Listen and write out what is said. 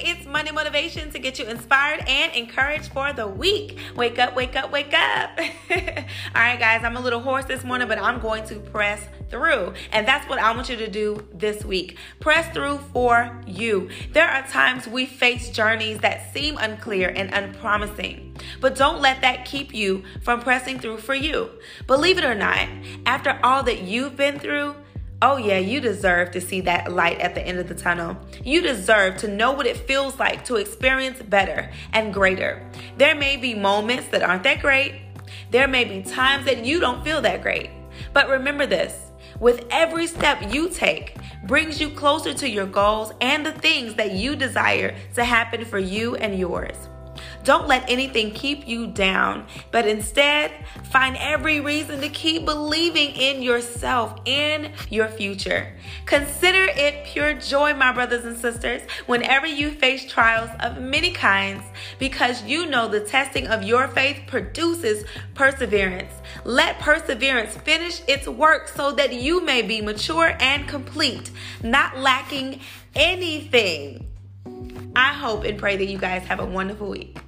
it's Monday Motivation to get you inspired and encouraged for the week. Wake up, wake up, wake up. All right, guys, I'm a little hoarse this morning, but I'm going to press through. And that's what I want you to do this week. Press through for you. There are times we face journeys that seem unclear and unpromising, but don't let that keep you from pressing through for you. Believe it or not, after all that you've been through, Oh, yeah, you deserve to see that light at the end of the tunnel. You deserve to know what it feels like to experience better and greater. There may be moments that aren't that great. There may be times that you don't feel that great. But remember this with every step you take, brings you closer to your goals and the things that you desire to happen for you and yours. Don't let anything keep you down, but instead find every reason to keep believing in yourself, in your future. Consider it pure joy, my brothers and sisters, whenever you face trials of many kinds, because you know the testing of your faith produces perseverance. Let perseverance finish its work so that you may be mature and complete, not lacking anything. I hope and pray that you guys have a wonderful week.